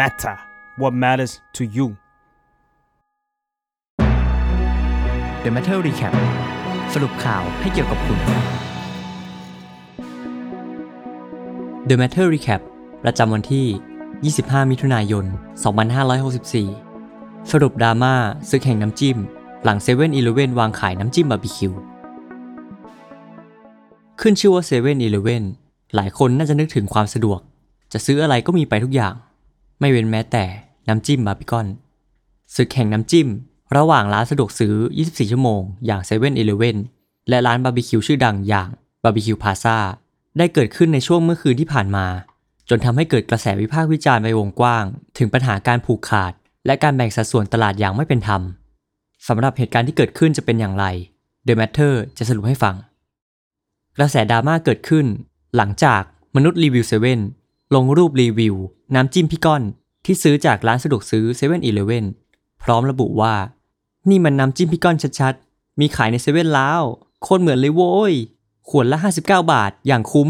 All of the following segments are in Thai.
matter what matters to you The Matter Recap สรุปข่าวให้เกี่ยวกับคุณ The Matter Recap ประจำวันที่ 25 มิถุนายน 2564 สรุปดราม่าซึกแห่งน้ำจิ้ม หลัง7 e เ e ่ e อวางขายน้ำจิ้มบาร์บีคิว ขึ้นชื่อว่า7 e เ e ่ e หลายคนน่าจะนึกถึงความสะดวก จะซื้ออะไรก็มีไปทุกอย่าง ไม่เว้นแม้แต่น้ำจิ้มบาร์บีกอนศึกแห่งน้ำจิ้ม ระหว่างร้านสะดวกซื้อ 24 ชั่วโมง อย่าง7 e เ e ่ e อและร้านบาร์บีคิวชื่อดังอย่างบาร์บีคิวพลาซ่าได้เกิดขึ้นในช่วงเมื่อคืนที่ผ่านมา จนทำให้เกิดกระแสวิพากษ์วิจารณ์ไปวงกว้าง ถึงปัญหาการผูกขาด และการแบ่งสัดส่วนตลาดอย่างไม่เป็นธรรมสำหรับเหตุการณ์ที่เกิดขึ้นจะเป็นอย่างไร The Matter จะสรุปให้ฟัง กระแสดราม่าเกิดขึ้น หลังจากมนุษย์รีวิวเซเว่น ลงรูปรีวิว น้ำจิ้มพี่ก้อน ที่ซื้อจากร้านสะดวกซื้อ7 e เ e ่ e อพร้อมระบุว่า นี่มันน้ำจิ้มพี่ก้อนชัดๆ มีขายในเซเว่นแล้ว โคตรเหมือนเลยโว้ย ขวดละ 59 บาท อย่างคุ้ม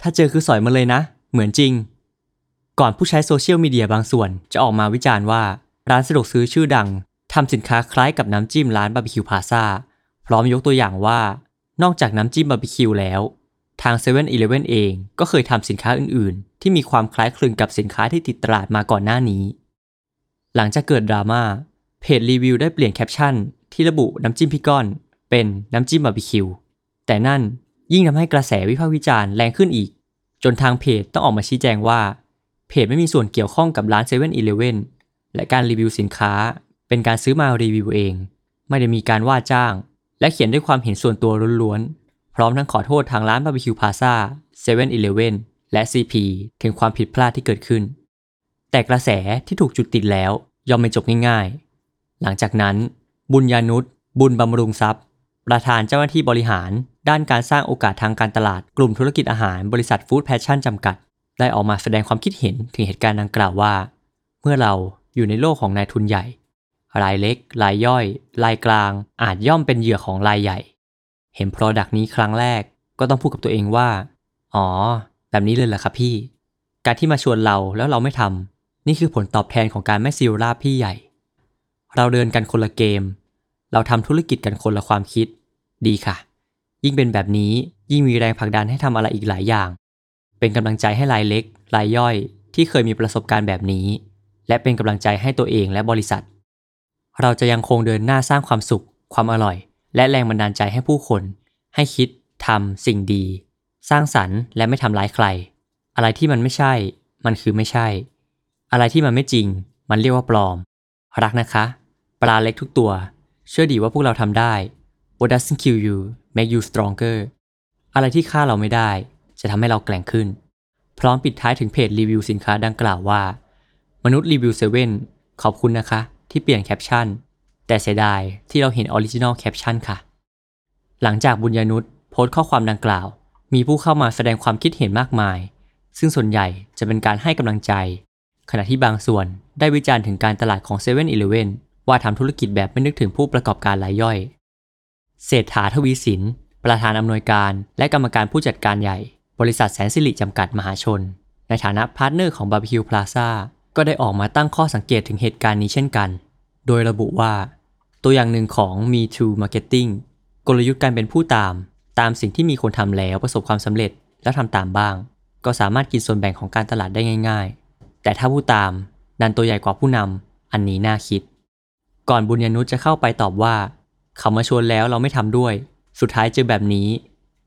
ถ้าเจอคือสอยมาเลยนะ เหมือนจริง ก่อนผู้ใช้โซเชียลมีเดียบางส่วนจะออกมาวิจารณ์ว่า ร้านสะดวกซื้อชื่อดังทำสินค้าคล้ายกับน้ำจิ้มร้านบาร์บีคิวพลาซ่าพร้อมยกตัวอย่างว่า นอกจากน้ำจิ้มบาร์บีคิวแล้ว ทาง7 e เ e ่ e อเอง ก็เคยทำสินค้าอื่นๆ ที่มีความคล้ายคลึงกับสินค้าที่ติดตลาดมาก่อนหน้านี้ หลังจากเกิดดราม่าเพจรีวิวได้เปลี่ยนแคปชั่น ที่ระบุน้ำจิ้มพิก้อน เป็นน้ำจิ้มบาร์บีคิวแต่นั่นยิ่งทำให้กระแสวิพากษ์วิจารณ์แรงขึ้นอีก จนทางเพจต้องออกมาชี้แจงว่า เพจไม่มีส่วนเกี่ยวข้องกับร้าน7 e เ e ่ e อและการรีวิวสินค้า เป็นการซื้อมารีวิวเอง ไม่ได้มีการว่าจ้าง และเขียนด้วยความเห็นส่วนตัวล้วนๆ พร้อมทั้งขอโทษทางร้านบาร์บีคิวพลาซ่าเซเว่นอีเลเว่นและ CP ถึงความผิดพลาดที่เกิดขึ้น แต่กระแสที่ถูกจุดติดแล้วย่อมไม่จบง่ายๆ หลังจากนั้น บุญญานุษบุญบำรุงทรัพย์ ประธานเจ้าหน้าที่บริหาร ด้านการสร้างโอกาสทางการตลาดกลุ่มธุรกิจอาหารบริษัทฟู้ดแพชชั่นจำกัด ได้ออกมาแสดงความคิดเห็นถึงเหตุการณ์ดังกล่าวว่า เมื่อเราอยู่ในโลกของนายทุนใหญ่ รายเล็ก รายย่อย รายกลาง อาจย่อมเป็นเหยื่อของรายใหญ่ เห็น Product นี้ครั้งแรกก็ต้องพูดกับตัวเองว่า อ๋อ แบบนี้เลยเหรอครับพี่ การที่มาชวนเราแล้วเราไม่ทำนี่คือผลตอบแทนของการไม่ซีลราบพี่ใหญ่ เราเดินกันคนละเกม เราทำธุรกิจกันคนละความคิด ดีค่ะ ยิ่งเป็นแบบนี้ยิ่งมีแรงผลักดันให้ทำอะไรอีกหลายอย่าง เป็นกำลังใจให้รายเล็ก รายย่อย ที่เคยมีประสบการณ์แบบนี้ และเป็นกำลังใจให้ตัวเองและบริษัท เราจะยังคงเดินหน้าสร้างความสุข ความอร่อย และแรงบันดาลใจให้ผู้คน ให้คิดทำสิ่งดี สร้างสรรค์และไม่ทำร้ายใคร อะไรที่มันไม่ใช่ มันคือไม่ใช่ อะไรที่มันไม่จริง มันเรียกว่าปลอม รักนะคะ ปลาเล็กทุกตัว เชื่อดีว่าพวกเราทำได้ What doesn't kill you make you stronger อะไรที่ฆ่าเราไม่ได้ จะทำให้เราแกร่งขึ้น พร้อมปิดท้ายถึงเพจรีวิวสินค้าดังกล่าวว่า มนุษย์รีวิวเซเว่นขอบคุณนะคะ ที่เปลี่ยนแคปชั่น แต่เสียดายที่เราเห็น original caption ค่ะ หลังจากบุญญานุษโพสต์ข้อความดังกล่าว มีผู้เข้ามาแสดงความคิดเห็นมากมาย ซึ่งส่วนใหญ่จะเป็นการให้กำลังใจ ขณะที่บางส่วนได้วิจารณ์ถึงการตลาดของ7 e เ e ่ e อว่าทำธุรกิจแบบไม่นึกถึงผู้ประกอบการรายย่อย เศรษฐาทวีสิน ประธานอำนวยการ และกรรมการผู้จัดการใหญ่ บริษัทแสนสิริจำกัดมหาชน ในฐานะ partner ของบาร์บีคิวพลาซ่าก็ได้ออกมาตั้งข้อสังเกตถึงเหตุการณ์นี้เช่นกัน โดยระบุว่า ตัวอย่างหนึ่งของ Me Too Marketing กลยุทธ์การเป็นผู้ตาม ตามสิ่งที่มีคนทำแล้วประสบความสำเร็จแล้วทำตามบ้าง ก็สามารถกินส่วนแบ่งของการตลาดได้ง่าย ๆ แต่ถ้าผู้ตามดันตัวใหญ่กว่าผู้นำอันนี้น่าคิด ก่อนบุญญานุษจะเข้าไปตอบว่า เขามาชวนแล้วเราไม่ทำด้วย สุดท้ายเจอแบบนี้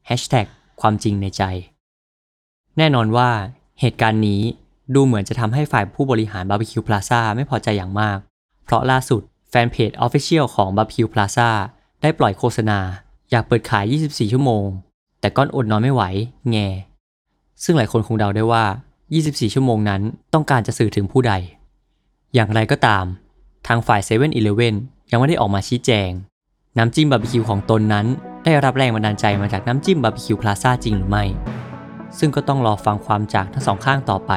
Hashtag ความจริงในใจ แน่นอนว่าเหตุการณ์นี้ดูเหมือนจะทำให้ฝ่ายผู้บริหารบาร์บีคิวพลาซ่าไม่พอใจอย่างมาก เพราะล่าสุด แฟนเพจ Official ของบาร์บีคิวพลาซ่าได้ปล่อยโฆษณา อยากเปิดขาย 24 ชั่วโมง แต่ก้อนอดนอนไม่ไหว แง ซึ่งหลายคนคงเดาได้ว่า 24 ชั่วโมงนั้นต้องการจะสื่อถึงผู้ใด อย่างไรก็ตาม ทางฝ่าย7 e เ e ่ e อยังไม่ได้ออกมาชี้แจง น้ำจิ้มบาร์บีคิวของตนนั้นได้รับแรงบันดาลใจมาจากน้ำจิ้มบาร์บีคิวพลาซ่าจริงหรือไม่ ซึ่งก็ต้องรอฟังความจากทั้งสองข้างต่อไป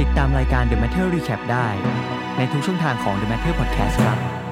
ติดตามรายการ The Matter Recap ได้ ในทุกช่องทางของ The Matter Podcast ครับ